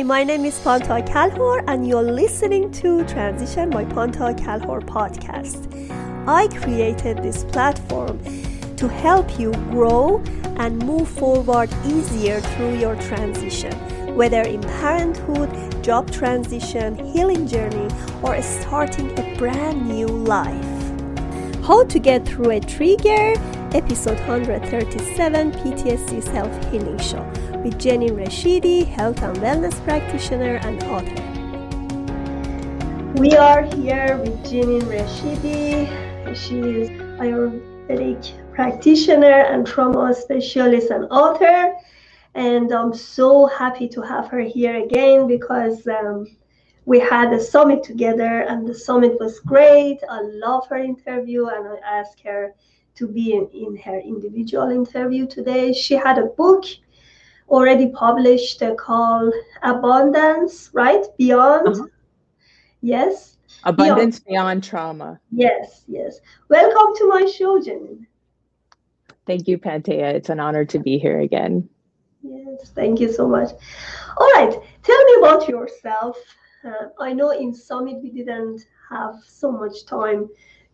Hi, my name is Pantea Kalhor, and you're listening to Transition by Pantea Kalhor podcast. I created this platform to help you grow and move forward easier through your transition, whether in parenthood, job transition, healing journey, or starting a brand new life. How to get through a trigger, episode 137 PTSD Self Healing Show with Jenny Rashidi, health and wellness practitioner and author. We are here with Jenny Rashidi. She is a Ayurvedic practitioner and trauma specialist and author. And I'm so happy to have her here again because um, we had a summit together and the summit was great. I love her interview and I asked her to be in, in her individual interview today. She had a book already published uh, called Abundance, right? Beyond. Uh-huh. Yes. Abundance beyond. beyond. trauma. Yes, yes. Welcome to my show, Jenin. Thank you, Pantea. It's an honor to be here again. Yes, thank you so much. All right, tell me about yourself. Uh, I know in Summit we didn't have so much time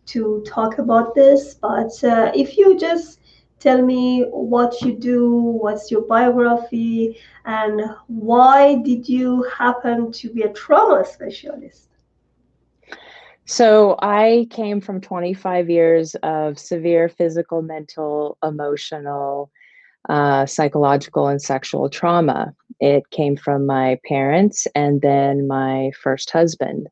to talk about this, but uh, if you just tell me what you do, what's your biography, and why did you happen to be a trauma specialist? So, I came from 25 years of severe physical, mental, emotional, uh, psychological, and sexual trauma. It came from my parents and then my first husband.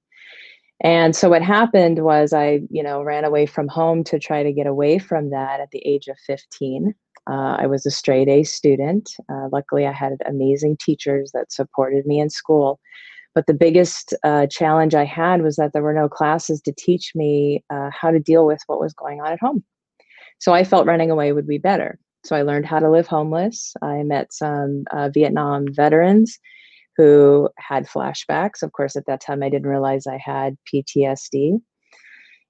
And so what happened was I, you know, ran away from home to try to get away from that at the age of 15. Uh, I was a straight A student. Uh, luckily, I had amazing teachers that supported me in school. But the biggest uh, challenge I had was that there were no classes to teach me uh, how to deal with what was going on at home. So I felt running away would be better. So I learned how to live homeless. I met some uh, Vietnam veterans who had flashbacks. Of course, at that time, I didn't realize I had PTSD.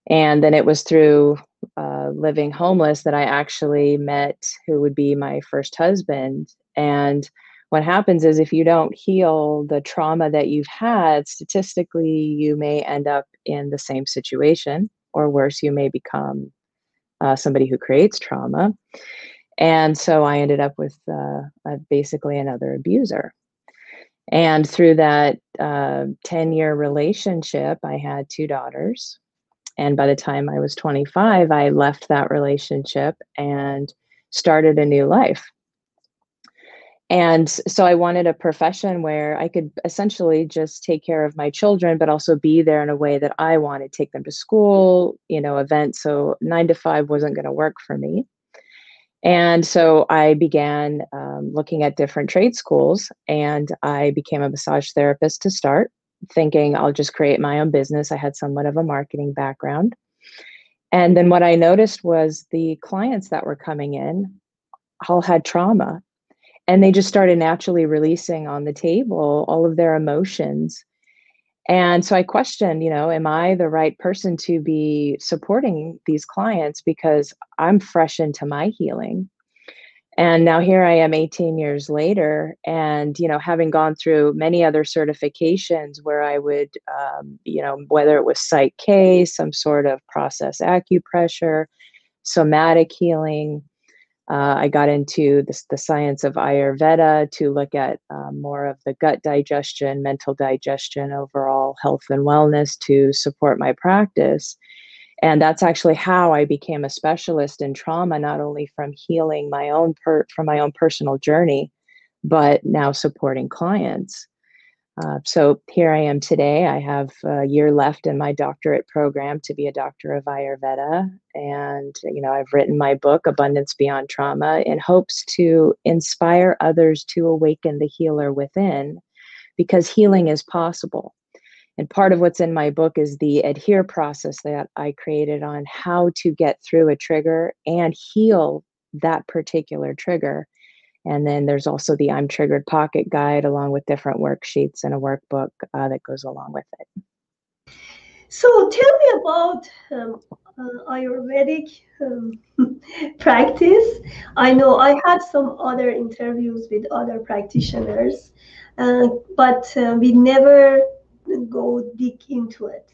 And then it was through uh, living homeless that I actually met who would be my first husband. And what happens is if you don't heal the trauma that you've had, statistically, you may end up in the same situation, or worse, you may become uh, somebody who creates trauma. And so I ended up with uh, basically another abuser. And through that 10 uh, year relationship, I had two daughters. And by the time I was 25, I left that relationship and started a new life. And so I wanted a profession where I could essentially just take care of my children, but also be there in a way that I wanted, take them to school, you know, events. So nine to five wasn't going to work for me. And so I began um, looking at different trade schools and I became a massage therapist to start, thinking I'll just create my own business. I had somewhat of a marketing background. And then what I noticed was the clients that were coming in all had trauma and they just started naturally releasing on the table all of their emotions and so I questioned, you know, am I the right person to be supporting these clients because I'm fresh into my healing? And now here I am 18 years later, and, you know, having gone through many other certifications where I would, um, you know, whether it was Psych K, some sort of process acupressure, somatic healing, uh, I got into this, the science of Ayurveda to look at um, more of the gut digestion, mental digestion, overall health and wellness to support my practice. And that's actually how I became a specialist in trauma, not only from healing my own per- from my own personal journey, but now supporting clients. Uh, so here I am today. I have a year left in my doctorate program to be a doctor of Ayurveda. And, you know, I've written my book, Abundance Beyond Trauma, in hopes to inspire others to awaken the healer within because healing is possible. And part of what's in my book is the adhere process that I created on how to get through a trigger and heal that particular trigger and then there's also the I'm Triggered Pocket Guide, along with different worksheets and a workbook uh, that goes along with it. So tell me about um, uh, Ayurvedic um, practice. I know I had some other interviews with other practitioners, uh, but uh, we never go deep into it.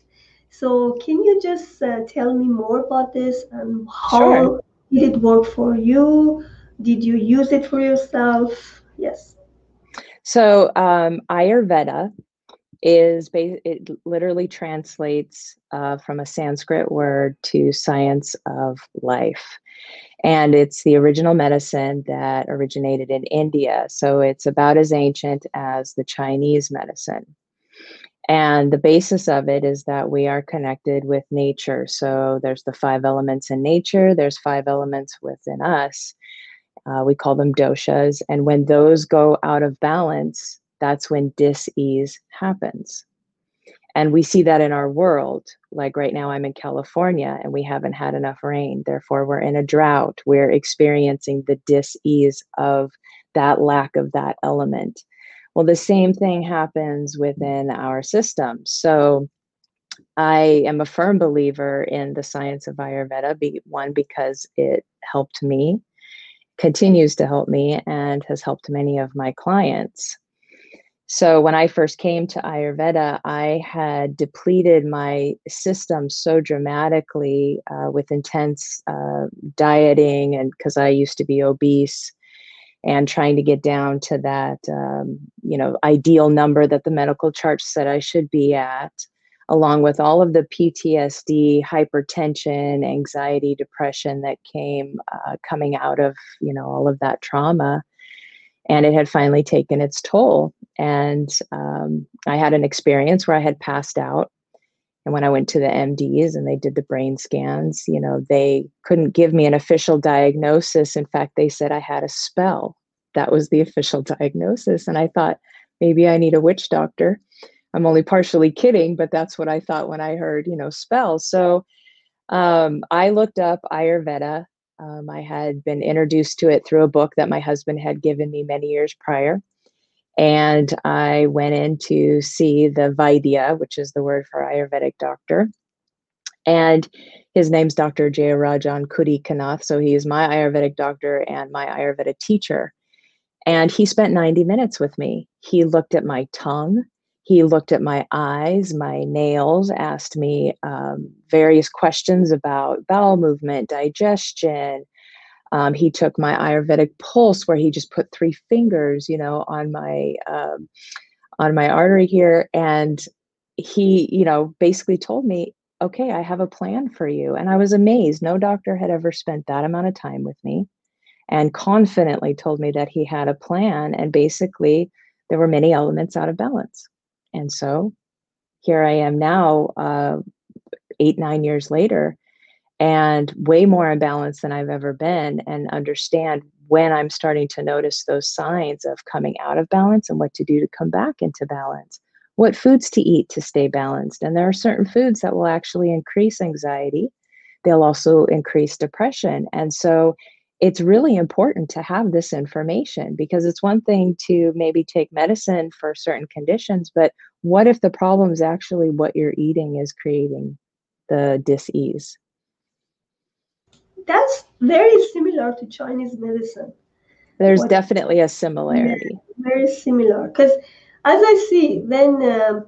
So, can you just uh, tell me more about this and how sure. did it work for you? Did you use it for yourself? Yes. So, um, Ayurveda is it literally translates uh, from a Sanskrit word to science of life. And it's the original medicine that originated in India. So it's about as ancient as the Chinese medicine. And the basis of it is that we are connected with nature. So there's the five elements in nature, there's five elements within us. Uh, we call them doshas. And when those go out of balance, that's when dis-ease happens. And we see that in our world. Like right now i'm in california and we haven't had enough rain. Therefore we're in a drought. We're experiencing the dis-ease of that lack of that element. Well the same thing happens within our system. So i am a firm believer in the science of ayurveda one because it helped me continues to help me and has helped many of my clients. So when I first came to Ayurveda, I had depleted my system so dramatically uh, with intense uh, dieting, and because I used to be obese, and trying to get down to that um, you know ideal number that the medical chart said I should be at, along with all of the PTSD, hypertension, anxiety, depression that came uh, coming out of you know all of that trauma and it had finally taken its toll. And um, I had an experience where I had passed out. And when I went to the MDs and they did the brain scans, you know, they couldn't give me an official diagnosis. In fact, they said I had a spell. That was the official diagnosis. And I thought, maybe I need a witch doctor. I'm only partially kidding, but that's what I thought when I heard, you know, spell. So um, I looked up Ayurveda um, I had been introduced to it through a book that my husband had given me many years prior. And I went in to see the Vaidya, which is the word for Ayurvedic doctor. And his name's Dr. Jayarajan Kudikanath. So he is my Ayurvedic doctor and my Ayurveda teacher. And he spent 90 minutes with me. He looked at my tongue. He looked at my eyes, my nails, asked me um, various questions about bowel movement, digestion. Um, he took my Ayurvedic pulse, where he just put three fingers, you know, on my um, on my artery here, and he, you know, basically told me, "Okay, I have a plan for you." And I was amazed. No doctor had ever spent that amount of time with me, and confidently told me that he had a plan. And basically, there were many elements out of balance. And so here I am now, uh, eight, nine years later, and way more imbalanced than I've ever been, and understand when I'm starting to notice those signs of coming out of balance and what to do to come back into balance, what foods to eat to stay balanced. And there are certain foods that will actually increase anxiety, they'll also increase depression. And so it's really important to have this information because it's one thing to maybe take medicine for certain conditions, but what if the problem is actually what you're eating is creating the dis-ease? That's very similar to Chinese medicine. There's what, definitely a similarity. Very similar, because as I see, when um,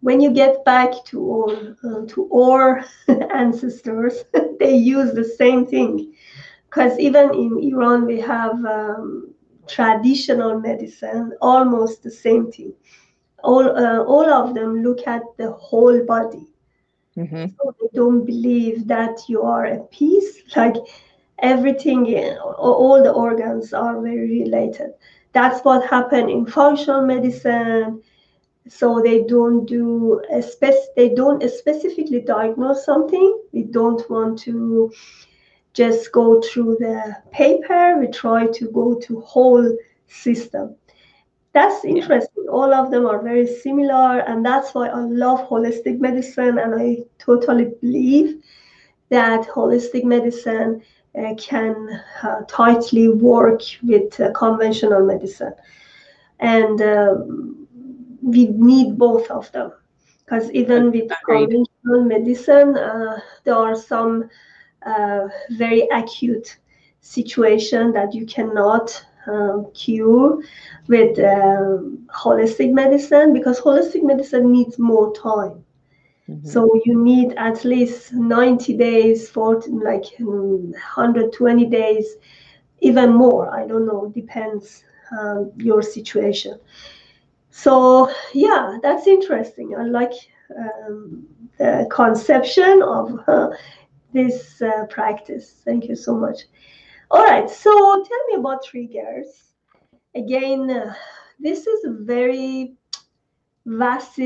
when you get back to all uh, to our ancestors, they use the same thing because even in Iran we have um, traditional medicine, almost the same thing. All uh, all of them look at the whole body. Mm-hmm. So they don't believe that you are a piece. Like everything, all the organs are very related. That's what happened in functional medicine. So they don't do a spec- they don't specifically diagnose something. We don't want to just go through the paper. We try to go to whole system. That's interesting. All of them are very similar, and that's why I love holistic medicine, and I totally believe that holistic medicine uh, can uh, tightly work with uh, conventional medicine, and um, we need both of them because even with conventional medicine, uh, there are some very acute situation that you cannot um, cure with um, holistic medicine because holistic medicine needs more time. Mm-hmm. So you need at least 90 days, for like 120 days, even more. I don't know, depends um, your situation. So yeah, that's interesting. I like um, the conception of uh, this uh, practice. Thank you so much. All right, so tell me about triggers. Again, uh, this is a very vast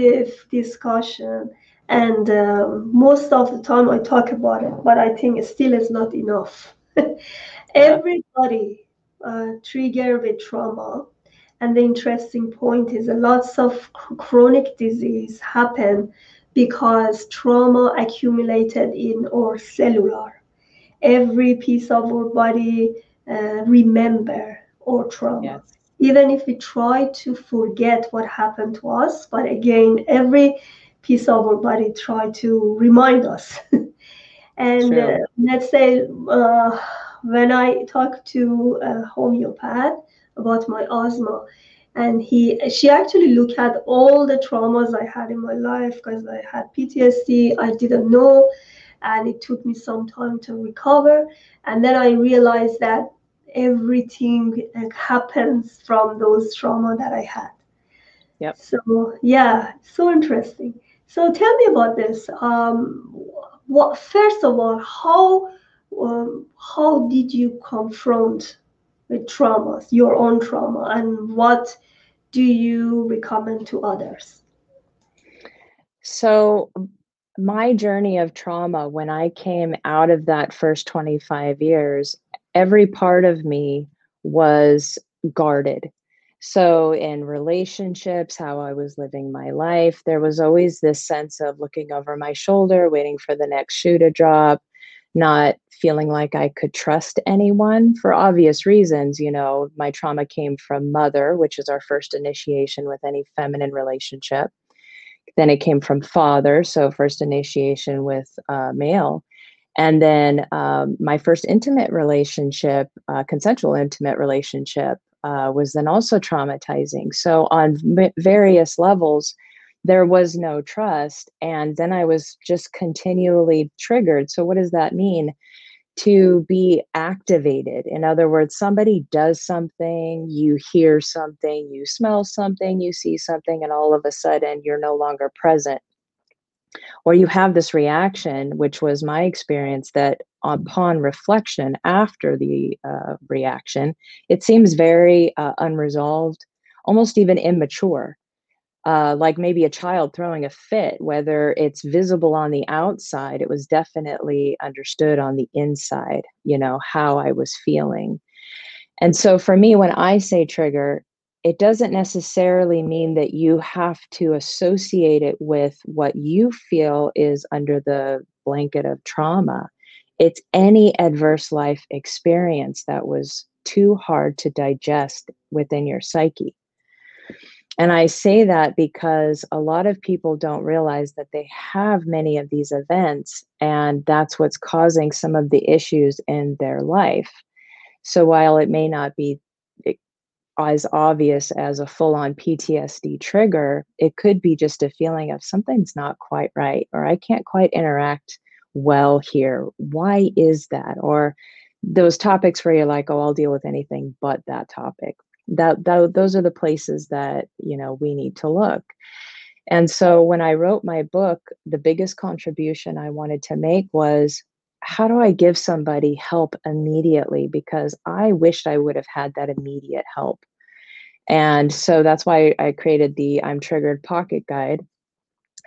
discussion, and uh, most of the time I talk about it, but I think it still is not enough. Everybody uh, trigger with trauma, and the interesting point is a lots of chronic disease happen because trauma accumulated in our cellular. Every piece of our body uh, remember our trauma. Yes. Even if we try to forget what happened to us, but again, every piece of our body try to remind us. and uh, let's say uh, when I talk to a homeopath about my asthma, and he she actually looked at all the traumas i had in my life because i had ptsd i didn't know and it took me some time to recover. And then i realized that everything happens from those trauma that i had. Yep. So yeah so interesting. So tell me about this. Um what first of all how um, how did you confront with traumas, your own trauma, and what do you recommend to others? So, my journey of trauma, when I came out of that first 25 years, every part of me was guarded. So, in relationships, how I was living my life, there was always this sense of looking over my shoulder, waiting for the next shoe to drop, not feeling like I could trust anyone for obvious reasons. You know, my trauma came from mother, which is our first initiation with any feminine relationship. Then it came from father, so first initiation with uh, male. And then um, my first intimate relationship, uh, consensual intimate relationship, uh, was then also traumatizing. So, on various levels, there was no trust and then i was just continually triggered. So what does that mean? To be activated. In other words somebody does something you hear something you smell something you see something and all of a sudden you're no longer present. Or you have this reaction which was my experience that upon reflection after the uh, reaction it seems very uh, unresolved almost even immature uh, like maybe a child throwing a fit, whether it's visible on the outside, it was definitely understood on the inside, you know, how I was feeling. And so for me, when I say trigger, it doesn't necessarily mean that you have to associate it with what you feel is under the blanket of trauma. It's any adverse life experience that was too hard to digest within your psyche. And I say that because a lot of people don't realize that they have many of these events, and that's what's causing some of the issues in their life. So while it may not be eh, as obvious as a full on PTSD trigger, it could be just a feeling of something's not quite right, or I can't quite interact well here. Why is that? Or those topics where you're like, oh, I'll deal with anything but that topic that, that those are the places that you know we need to look. And so when i wrote my book the biggest contribution i wanted to make was how do i give somebody help immediately? Because i wished i would have had that immediate help. And so that's why i created the i'm triggered pocket guide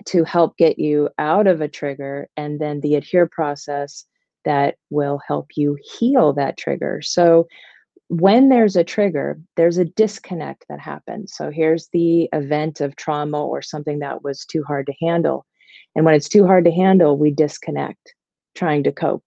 to help get you out of a trigger and then the adhere process that will help you heal that trigger. So when there's a trigger, there's a disconnect that happens. So here's the event of trauma or something that was too hard to handle. And when it's too hard to handle, we disconnect, trying to cope.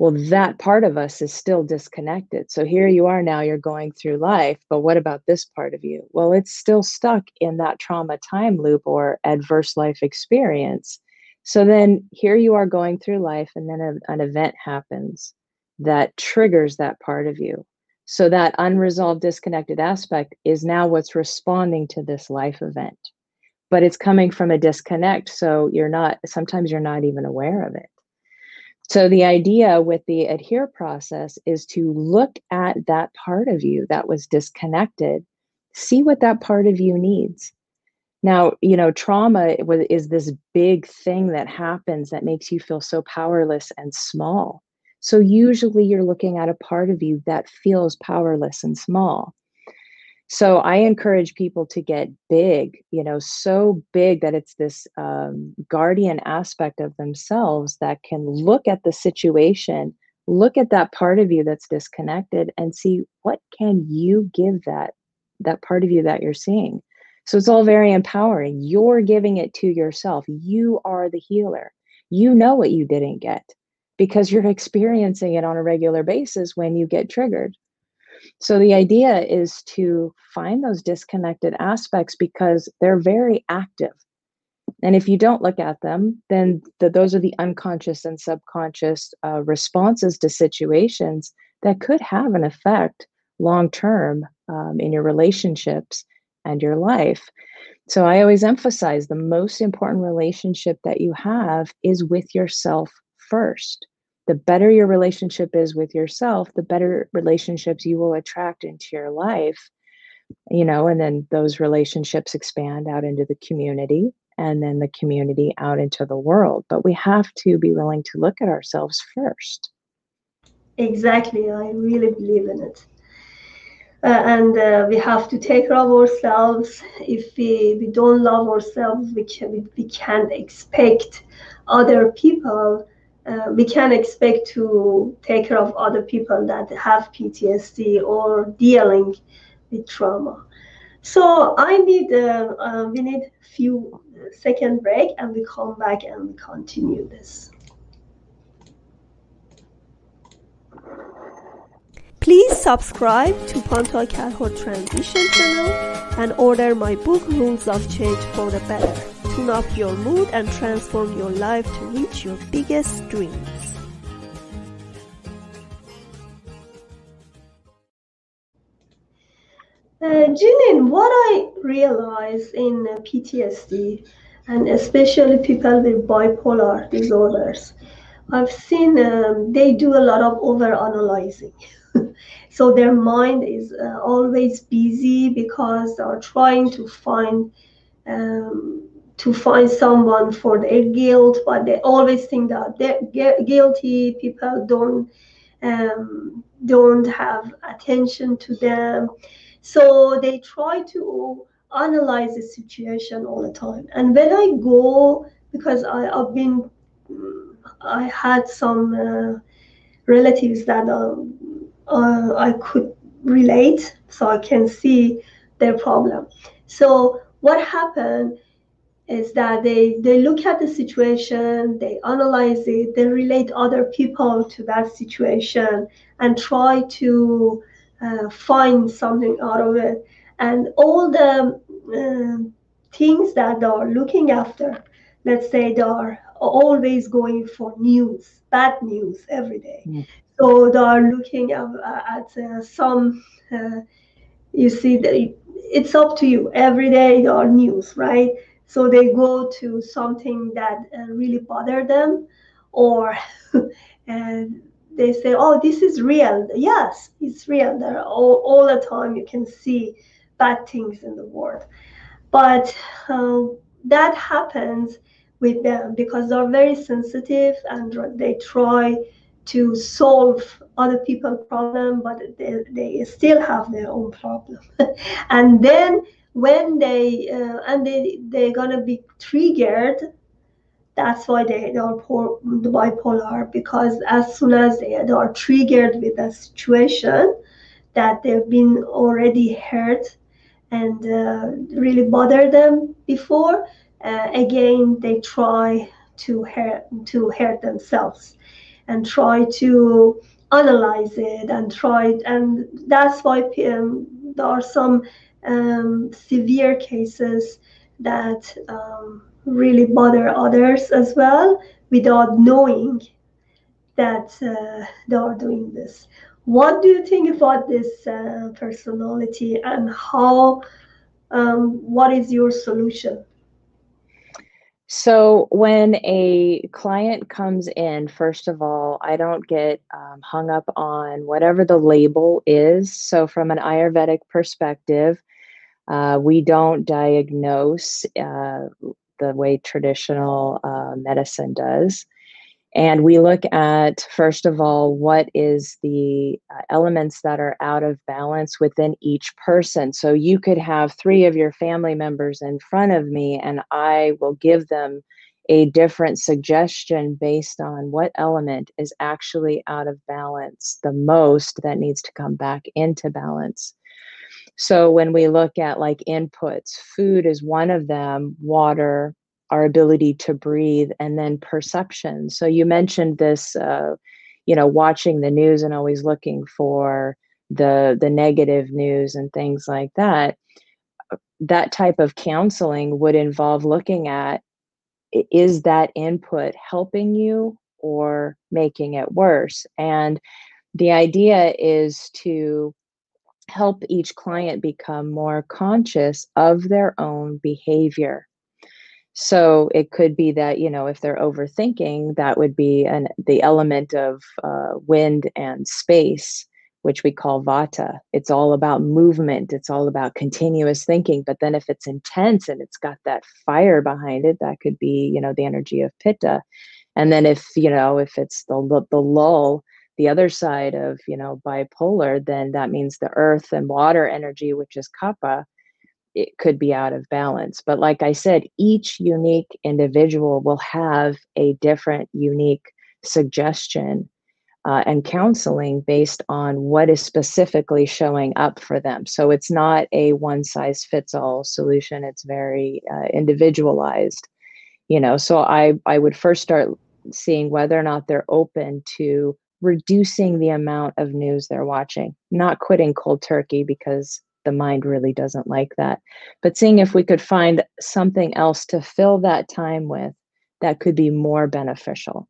Well, that part of us is still disconnected. So here you are now, you're going through life, but what about this part of you? Well, it's still stuck in that trauma time loop or adverse life experience. So then here you are going through life, and then a, an event happens that triggers that part of you. So that unresolved disconnected aspect is now what's responding to this life event. But it's coming from a disconnect. So you're not, sometimes you're not even aware of it. So the idea with the adhere process is to look at that part of you that was disconnected, see what that part of you needs. Now, you know, trauma is this big thing that happens that makes you feel so powerless and small. So usually you're looking at a part of you that feels powerless and small. So I encourage people to get big, you know, so big that it's this um, guardian aspect of themselves that can look at the situation, look at that part of you that's disconnected, and see what can you give that that part of you that you're seeing. So it's all very empowering. You're giving it to yourself. You are the healer. You know what you didn't get because you're experiencing it on a regular basis when you get triggered. So the idea is to find those disconnected aspects because they're very active. And if you don't look at them, then the, those are the unconscious and subconscious uh, responses to situations that could have an effect long term um, in your relationships and your life. So I always emphasize the most important relationship that you have is with yourself first. The better your relationship is with yourself, the better relationships you will attract into your life. You know, and then those relationships expand out into the community and then the community out into the world. But we have to be willing to look at ourselves first. Exactly. I really believe in it. Uh, and uh, we have to take care of ourselves. If we, we don't love ourselves, we, can, we, we can't expect other people uh, we can expect to take care of other people that have PTSD or dealing with trauma. So I need uh, uh, we need few second break and we come back and continue this. Please subscribe to Pantea Kalhor Transition channel and order my book Rules of Change for the Better tune up your mood and transform your life to reach your biggest dreams. Uh, Janine, what I realize in uh, PTSD, and especially people with bipolar disorders, I've seen um, they do a lot of over analyzing. so their mind is uh, always busy because they're trying to find um, to find someone for their guilt, but they always think that they're guilty people don't um, don't have attention to them. So they try to analyze the situation all the time. And when I go, because I, have been, I had some uh, relatives that uh, uh, I could relate, so I can see their problem. So what happened? Is that they they look at the situation they analyze it they relate other people to that situation and try to uh, find something out of it. And all the uh, things that they are looking after let's say they are always going for news bad news every day. Mm. so they are looking at, at uh, some uh, you see the, it's up to you. Every day there are news right so they go to something that uh, really bother them, or and they say, "Oh, this is real." Yes, it's real. There all, all the time you can see bad things in the world, but uh, that happens with them because they're very sensitive and they try to solve other people's problem, but they, they still have their own problem. and then when they uh, and they they're gonna be triggered that's why they, they are poor, bipolar because as soon as they, they are triggered with a situation that they've been already hurt and uh, really bother them before uh, again they try to hurt to hurt themselves and try to analyze it and try and that's why um, there are some um, severe cases that um, really bother others as well without knowing that uh, they are doing this. what do you think about this uh, personality and how um, what is your solution so, when a client comes in, first of all, I don't get um, hung up on whatever the label is. So, from an Ayurvedic perspective, uh, we don't diagnose uh, the way traditional uh, medicine does. And we look at, first of all, what is the uh, elements that are out of balance within each person. So you could have three of your family members in front of me, and I will give them a different suggestion based on what element is actually out of balance the most that needs to come back into balance. So when we look at like inputs, food is one of them, water, our ability to breathe and then perception. So you mentioned this uh, you know watching the news and always looking for the the negative news and things like that. That type of counseling would involve looking at is that input helping you or making it worse? And the idea is to help each client become more conscious of their own behavior. So it could be that you know if they're overthinking that would be an the element of uh, wind and space which we call vata. It's all about movement. It's all about continuous thinking. But then if it's intense and it's got that fire behind it that could be you know the energy of pitta. And then if you know if it's the the lull the other side of you know bipolar then that means the earth and water energy which is kapha it could be out of balance. But like I said, each unique individual will have a different, unique suggestion uh, and counseling based on what is specifically showing up for them. So it's not a one size fits all solution, it's very uh, individualized. You know, so I, I would first start seeing whether or not they're open to reducing the amount of news they're watching, not quitting cold turkey because the mind really doesn't like that. But seeing if we could find something else to fill that time with that could be more beneficial.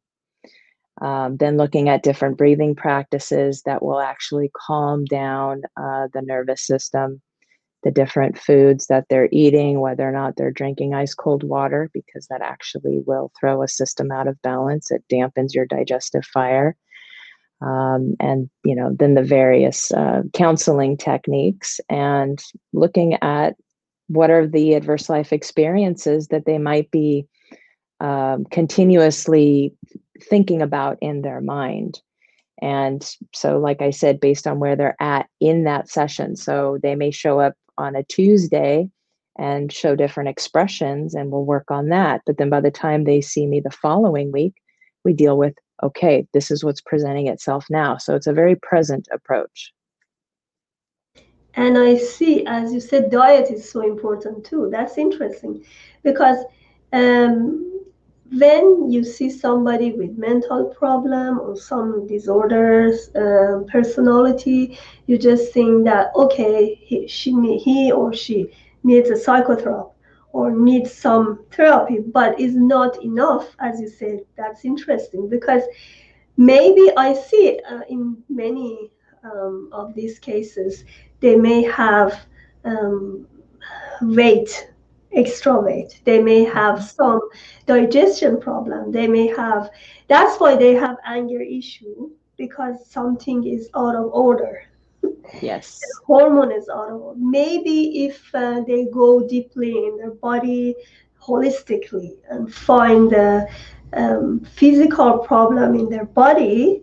Um, then looking at different breathing practices that will actually calm down uh, the nervous system, the different foods that they're eating, whether or not they're drinking ice cold water, because that actually will throw a system out of balance. It dampens your digestive fire um, and you know then the various uh, counseling techniques and looking at what are the adverse life experiences that they might be um, continuously thinking about in their mind. And so like i said based on where they're at in that session. So they may show up on a tuesday and show different expressions and we'll work on that. But then by the time they see me the following week we deal with okay, this is what's presenting itself now. So it's a very present approach. And I see, as you said, diet is so important too. That's interesting because um, when you see somebody with mental problem or some disorders, um, personality, you just think that okay, he, she, he or she needs a psychotherapy or needs some therapy, but is not enough, as you said. That's interesting because maybe I see uh, in many um, of these cases, they may have um, weight, extra weight. They may have some digestion problem. They may have, that's why they have anger issue because something is out of order yes. Hormone is of maybe if uh, they go deeply in their body holistically and find the um, physical problem in their body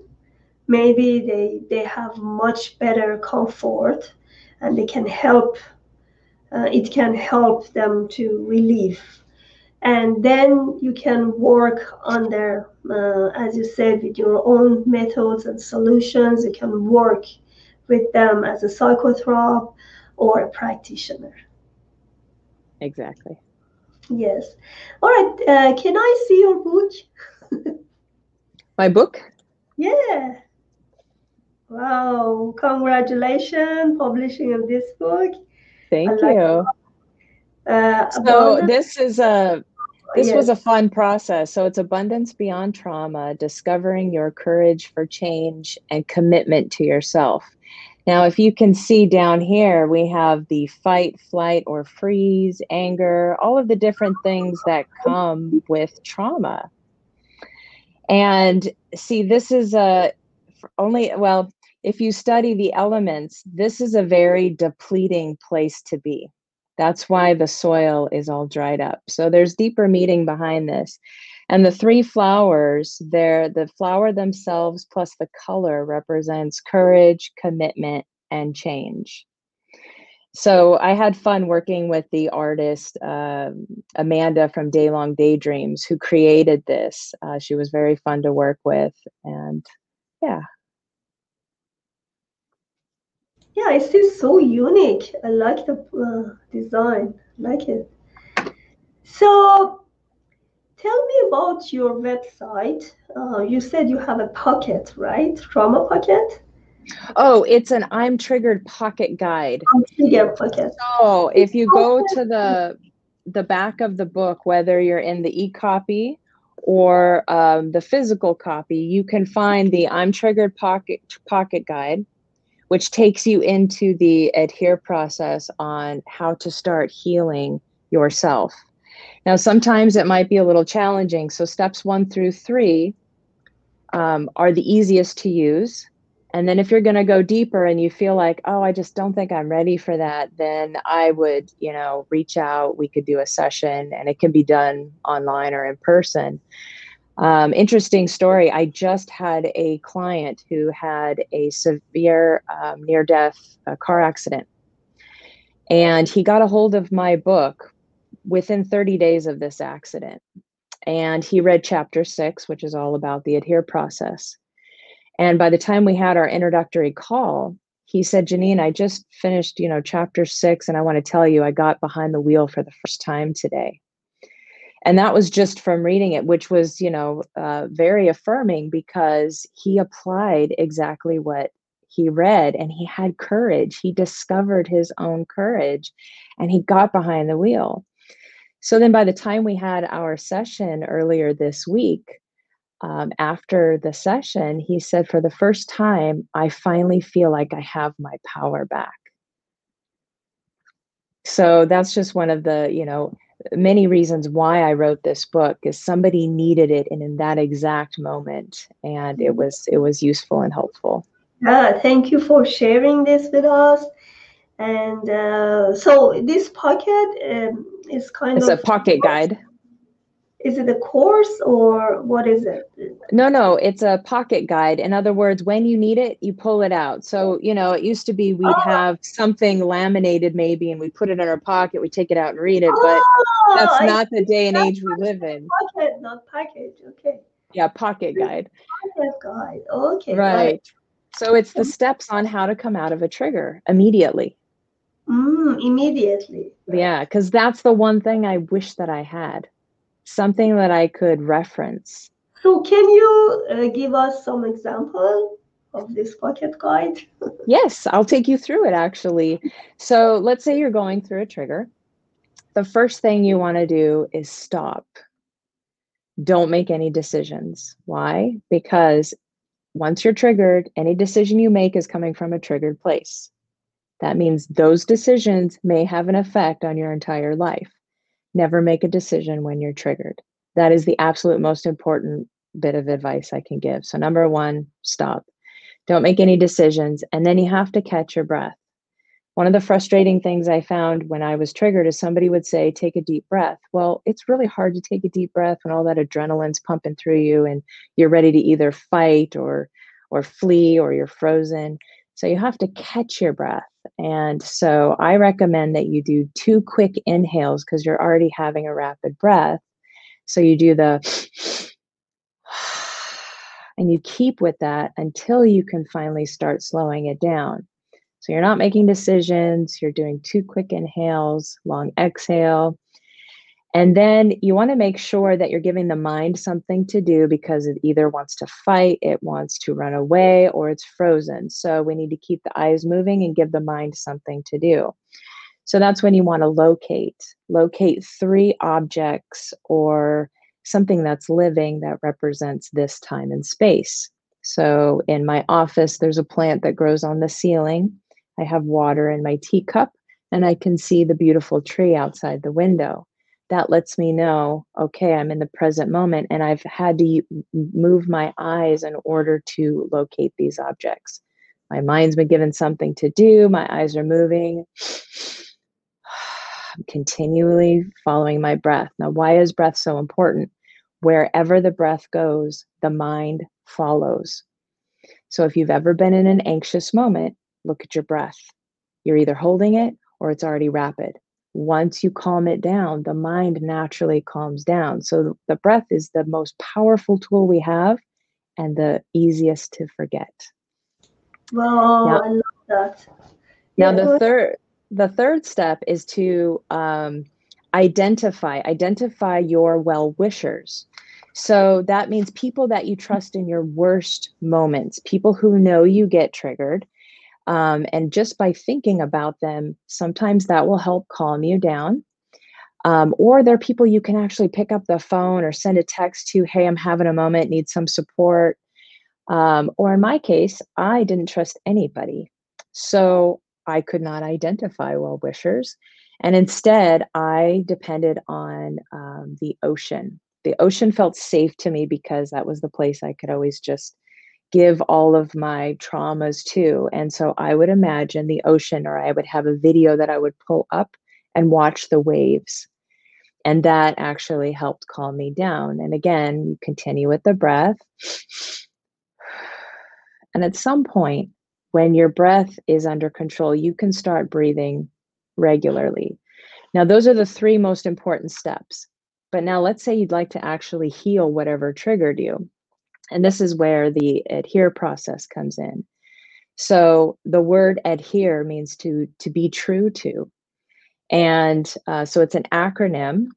maybe they they have much better comfort and they can help uh, it can help them to relieve. And then you can work on their uh, as you said with your own methods and solutions. You can work with them as a psychotherapist or a practitioner. Exactly. Yes. All right. Uh, can I see your book? My book? Yeah. Wow. Congratulations publishing of this book. Thank you. Uh, so this is a this yes. was a fun process. So it's abundance beyond trauma, discovering your courage for change and commitment to yourself. Now, if you can see down here, we have the fight, flight, or freeze, anger, all of the different things that come with trauma. And see, this is a only, well, if you study the elements, this is a very depleting place to be. That's why the soil is all dried up. So there's deeper meaning behind this. And the three flowers, there, the flower themselves plus the color represents courage, commitment, and change. So I had fun working with the artist um, Amanda from Daylong Daydreams, who created this. Uh, she was very fun to work with, and yeah. Yeah, it's just so unique. I like the uh, design. I like it. So tell me about your website. Uh, you said you have a pocket, right? Trauma pocket? Oh, it's an I'm triggered pocket guide. triggered pocket. So if you go to the the back of the book, whether you're in the e-copy or um, the physical copy, you can find the I'm triggered pocket pocket guide, which takes you into the adhere process on how to start healing yourself. Now, sometimes it might be a little challenging. So, steps one through three um, are the easiest to use. And then, if you're going to go deeper and you feel like, oh, I just don't think I'm ready for that, then I would, you know, reach out. We could do a session and it can be done online or in person. Um, interesting story. I just had a client who had a severe um, near death uh, car accident. And he got a hold of my book within 30 days of this accident. And he read chapter six, which is all about the adhere process. And by the time we had our introductory call, he said, Janine, I just finished, you know, chapter six, and I want to tell you I got behind the wheel for the first time today. And that was just from reading it, which was, you know, uh, very affirming because he applied exactly what he read and he had courage. He discovered his own courage and he got behind the wheel. So then by the time we had our session earlier this week, um, after the session, he said, For the first time, I finally feel like I have my power back. So that's just one of the, you know, many reasons why I wrote this book is somebody needed it and in that exact moment and it was it was useful and helpful. Yeah, thank you for sharing this with us. And uh, so this pocket um, is kind it's of a pocket guide. Is it a course or what is it? No, no, it's a pocket guide. In other words, when you need it, you pull it out. So, you know, it used to be we'd oh. have something laminated maybe and we put it in our pocket, we take it out and read it, but oh, that's I not the day and age we live in. Pocket, not package. Okay. Yeah, pocket guide. Pocket guide. Okay. Right. So it's the steps on how to come out of a trigger immediately. Mm, immediately. Yeah, because that's the one thing I wish that I had something that I could reference. So, can you uh, give us some example of this pocket guide? yes, I'll take you through it actually. So, let's say you're going through a trigger. The first thing you want to do is stop. Don't make any decisions. Why? Because once you're triggered, any decision you make is coming from a triggered place. That means those decisions may have an effect on your entire life. Never make a decision when you're triggered. That is the absolute most important bit of advice I can give. So, number one, stop. Don't make any decisions. And then you have to catch your breath. One of the frustrating things I found when I was triggered is somebody would say, Take a deep breath. Well, it's really hard to take a deep breath when all that adrenaline's pumping through you and you're ready to either fight or or flee or you're frozen. So you have to catch your breath. And so I recommend that you do two quick inhales because you're already having a rapid breath. So you do the and you keep with that until you can finally start slowing it down. So you're not making decisions, you're doing two quick inhales, long exhale, and then you want to make sure that you're giving the mind something to do because it either wants to fight, it wants to run away, or it's frozen. So we need to keep the eyes moving and give the mind something to do. So that's when you want to locate. Locate three objects or something that's living that represents this time and space. So in my office, there's a plant that grows on the ceiling. I have water in my teacup, and I can see the beautiful tree outside the window. That lets me know, okay, I'm in the present moment, and I've had to move my eyes in order to locate these objects. My mind's been given something to do, my eyes are moving. I'm continually following my breath. Now, why is breath so important? Wherever the breath goes, the mind follows. So if you've ever been in an anxious moment, look at your breath. You're either holding it or it's already rapid. Once you calm it down, the mind naturally calms down. So the breath is the most powerful tool we have and the easiest to forget. Wow, now, I love that. Now yeah, the third the third step is to um, identify identify your well wishers so that means people that you trust in your worst moments people who know you get triggered um, and just by thinking about them sometimes that will help calm you down um, or there are people you can actually pick up the phone or send a text to hey i'm having a moment need some support um, or in my case i didn't trust anybody so I could not identify well wishers. And instead, I depended on um, the ocean. The ocean felt safe to me because that was the place I could always just give all of my traumas to. And so I would imagine the ocean, or I would have a video that I would pull up and watch the waves. And that actually helped calm me down. And again, you continue with the breath. And at some point, when your breath is under control, you can start breathing regularly. Now, those are the three most important steps. But now let's say you'd like to actually heal whatever triggered you. And this is where the adhere process comes in. So the word adhere means to to be true to. And uh, so it's an acronym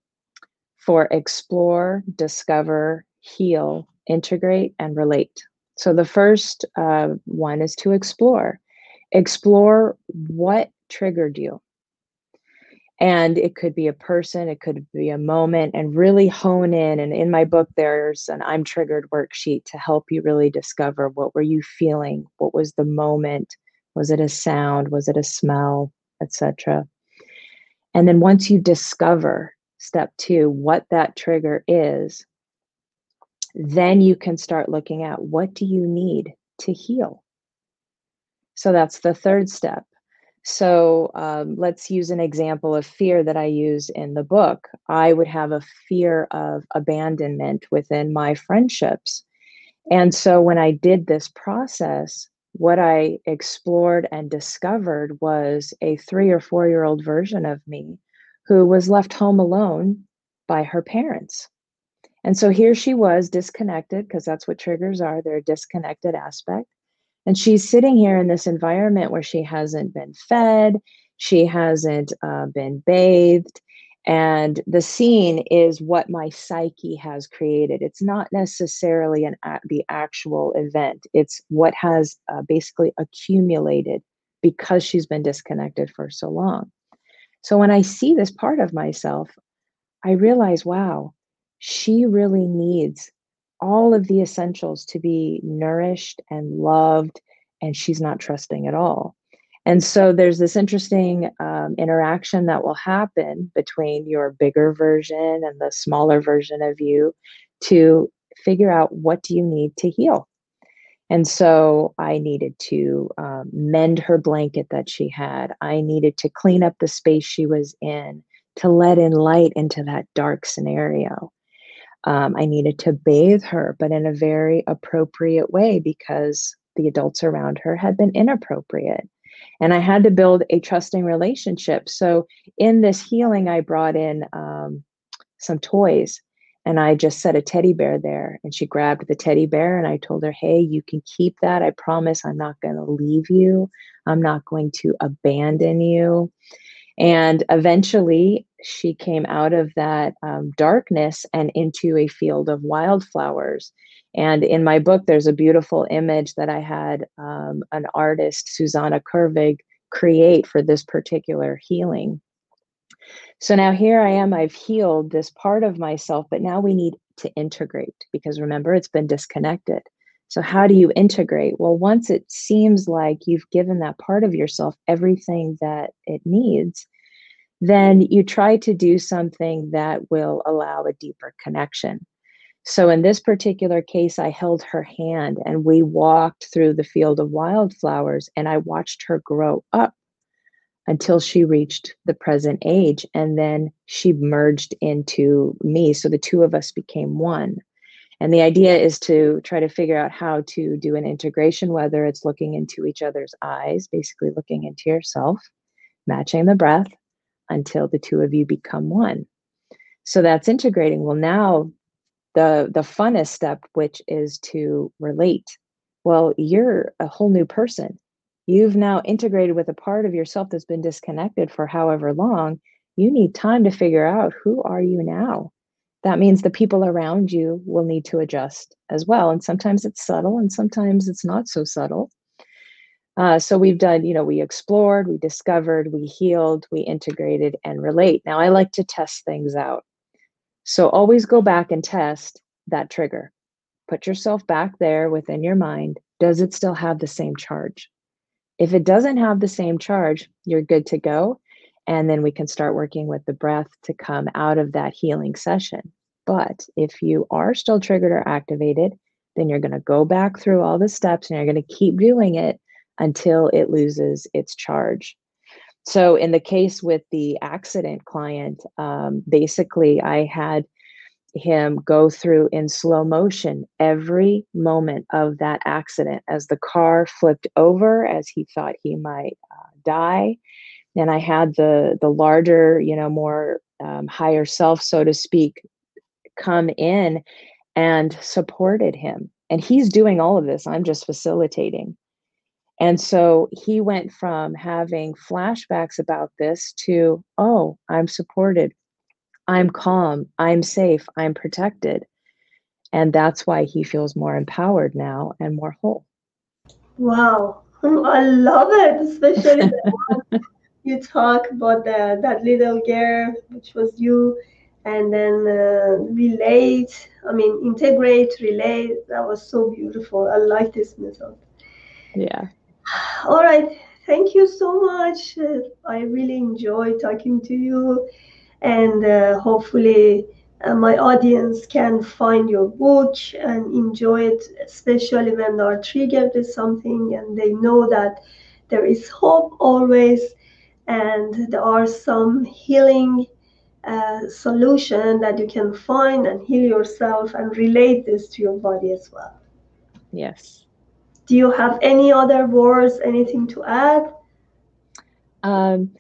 for explore, discover, heal, integrate, and relate. So the first uh, one is to explore. Explore what triggered you. And it could be a person, it could be a moment, and really hone in. And in my book, there's an I'm triggered worksheet to help you really discover what were you feeling? What was the moment? Was it a sound? Was it a smell? Etc. And then once you discover step two, what that trigger is, then you can start looking at what do you need to heal so that's the third step so um, let's use an example of fear that i use in the book i would have a fear of abandonment within my friendships and so when i did this process what i explored and discovered was a three or four year old version of me who was left home alone by her parents and so here she was disconnected, because that's what triggers are. They're a disconnected aspect. And she's sitting here in this environment where she hasn't been fed, she hasn't uh, been bathed. And the scene is what my psyche has created. It's not necessarily an the actual event. It's what has uh, basically accumulated because she's been disconnected for so long. So when I see this part of myself, I realize, wow, she really needs all of the essentials to be nourished and loved, and she's not trusting at all. And so there's this interesting um, interaction that will happen between your bigger version and the smaller version of you to figure out what do you need to heal. And so I needed to um, mend her blanket that she had. I needed to clean up the space she was in, to let in light into that dark scenario. Um, I needed to bathe her, but in a very appropriate way because the adults around her had been inappropriate. And I had to build a trusting relationship. So, in this healing, I brought in um, some toys and I just set a teddy bear there. And she grabbed the teddy bear and I told her, Hey, you can keep that. I promise I'm not going to leave you, I'm not going to abandon you. And eventually, she came out of that um, darkness and into a field of wildflowers. And in my book, there's a beautiful image that I had um, an artist, Susanna Kervig, create for this particular healing. So now here I am, I've healed this part of myself, but now we need to integrate because remember, it's been disconnected. So, how do you integrate? Well, once it seems like you've given that part of yourself everything that it needs, then you try to do something that will allow a deeper connection. So, in this particular case, I held her hand and we walked through the field of wildflowers and I watched her grow up until she reached the present age. And then she merged into me. So, the two of us became one. And the idea is to try to figure out how to do an integration, whether it's looking into each other's eyes, basically looking into yourself, matching the breath until the two of you become one. So that's integrating. Well, now the the funnest step, which is to relate. Well, you're a whole new person. You've now integrated with a part of yourself that's been disconnected for however long. You need time to figure out who are you now that means the people around you will need to adjust as well. And sometimes it's subtle and sometimes it's not so subtle. Uh, so we've done, you know, we explored, we discovered, we healed, we integrated, and relate. Now I like to test things out. So always go back and test that trigger. Put yourself back there within your mind. Does it still have the same charge? If it doesn't have the same charge, you're good to go. And then we can start working with the breath to come out of that healing session. But if you are still triggered or activated, then you're going to go back through all the steps and you're going to keep doing it until it loses its charge. So, in the case with the accident client, um, basically, I had him go through in slow motion every moment of that accident. As the car flipped over, as he thought he might uh, die and i had the the larger you know more um, higher self so to speak come in and supported him. And he's doing all of this. I'm just facilitating and so he went from having flashbacks about this to oh i'm supported i'm calm i'm safe i'm protected and that's why he feels more empowered now and more whole wow i love it especially you talk about the, that little girl, which was you, and then uh, relate, I mean, integrate, relate. That was so beautiful. I like this method. Yeah. All right. Thank you so much. Uh, I really enjoy talking to you, and uh, hopefully, uh, my audience can find your book and enjoy it, especially when they are triggered with something and they know that there is hope always and there are some healing uh, solution that you can find and heal yourself and relate this to your body as well. Yes. Do you have any other words, anything to add? Um,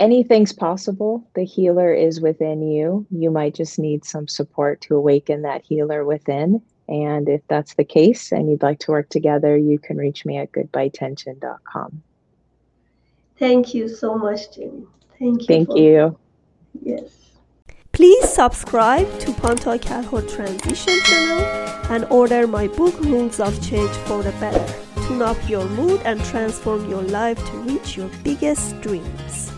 anything's possible. The healer is within you. You might just need some support to awaken that healer within. And if that's the case and you'd like to work together, you can reach me at goodbyetension.com. Thank you so much, Jenny. Thank you. Thank for, you. Yes. Please subscribe to Pantea Kalhor Transition channel and order my book Rules of Change for the Better. Tune up your mood and transform your life to reach your biggest dreams.